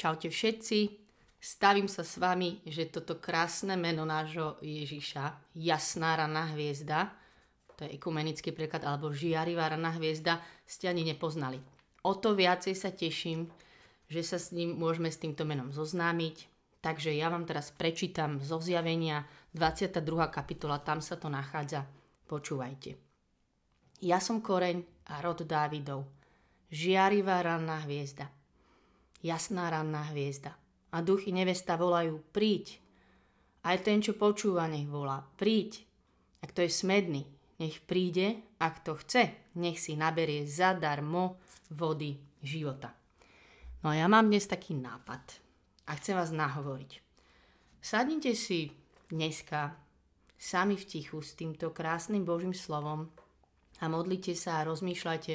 Čaute všetci, stavím sa s vami, že toto krásne meno nášho Ježiša, jasná raná hviezda, to je ekumenický preklad, alebo žiarivá raná hviezda, ste ani nepoznali. O to viacej sa teším, že sa s ním môžeme s týmto menom zoznámiť. Takže ja vám teraz prečítam zo zjavenia 22. kapitola, tam sa to nachádza. Počúvajte. Ja som koreň a rod Dávidov, žiarivá ranná hviezda jasná ranná hviezda. A duchy nevesta volajú, príď. Aj ten, čo počúva, nech volá, príď. Ak to je smedný, nech príde, ak to chce, nech si naberie zadarmo vody života. No a ja mám dnes taký nápad a chcem vás nahovoriť. Sadnite si dneska sami v tichu s týmto krásnym Božím slovom a modlite sa a rozmýšľajte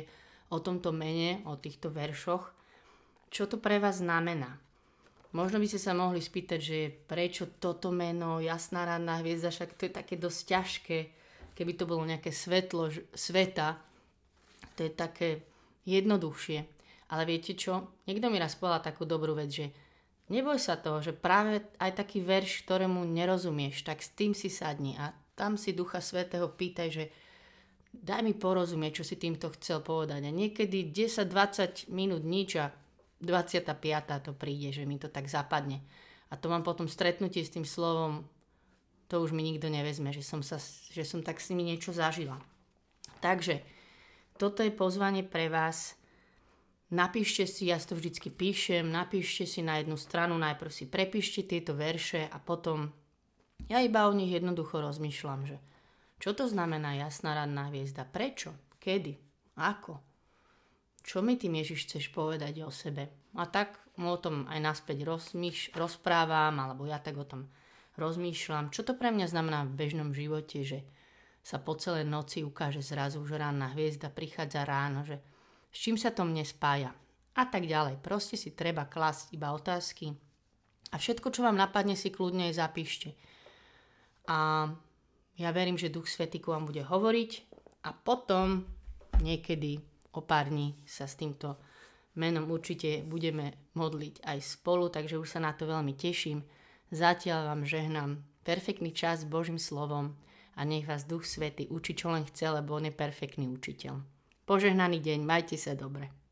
o tomto mene, o týchto veršoch čo to pre vás znamená. Možno by ste sa mohli spýtať, že prečo toto meno, jasná ranná hviezda, však to je také dosť ťažké, keby to bolo nejaké svetlo sveta, to je také jednoduchšie. Ale viete čo? Niekto mi raz povedal takú dobrú vec, že neboj sa toho, že práve aj taký verš, ktorému nerozumieš, tak s tým si sadni a tam si Ducha Svetého pýtaj, že daj mi porozumieť, čo si týmto chcel povedať. A niekedy 10-20 minút nič a 25. to príde, že mi to tak zapadne. A to mám potom stretnutie s tým slovom, to už mi nikto nevezme, že som, sa, že som tak s nimi niečo zažila. Takže, toto je pozvanie pre vás. Napíšte si, ja to vždycky píšem, napíšte si na jednu stranu, najprv si prepíšte tieto verše a potom ja iba o nich jednoducho rozmýšľam, že čo to znamená jasná radná hviezda, prečo, kedy, ako, čo mi tým Ježiš chceš povedať o sebe. A tak mu o tom aj naspäť rozmýš, rozprávam, alebo ja tak o tom rozmýšľam. Čo to pre mňa znamená v bežnom živote, že sa po celé noci ukáže zrazu, že ranná hviezda prichádza ráno, že s čím sa to mne spája. A tak ďalej. Proste si treba klásť iba otázky. A všetko, čo vám napadne, si kľudne zapíšte. A ja verím, že Duch Svetý ku vám bude hovoriť a potom niekedy o pár dní sa s týmto menom určite budeme modliť aj spolu, takže už sa na to veľmi teším. Zatiaľ vám žehnám perfektný čas s Božím slovom a nech vás Duch Svety učí, čo len chce, lebo on je perfektný učiteľ. Požehnaný deň, majte sa dobre.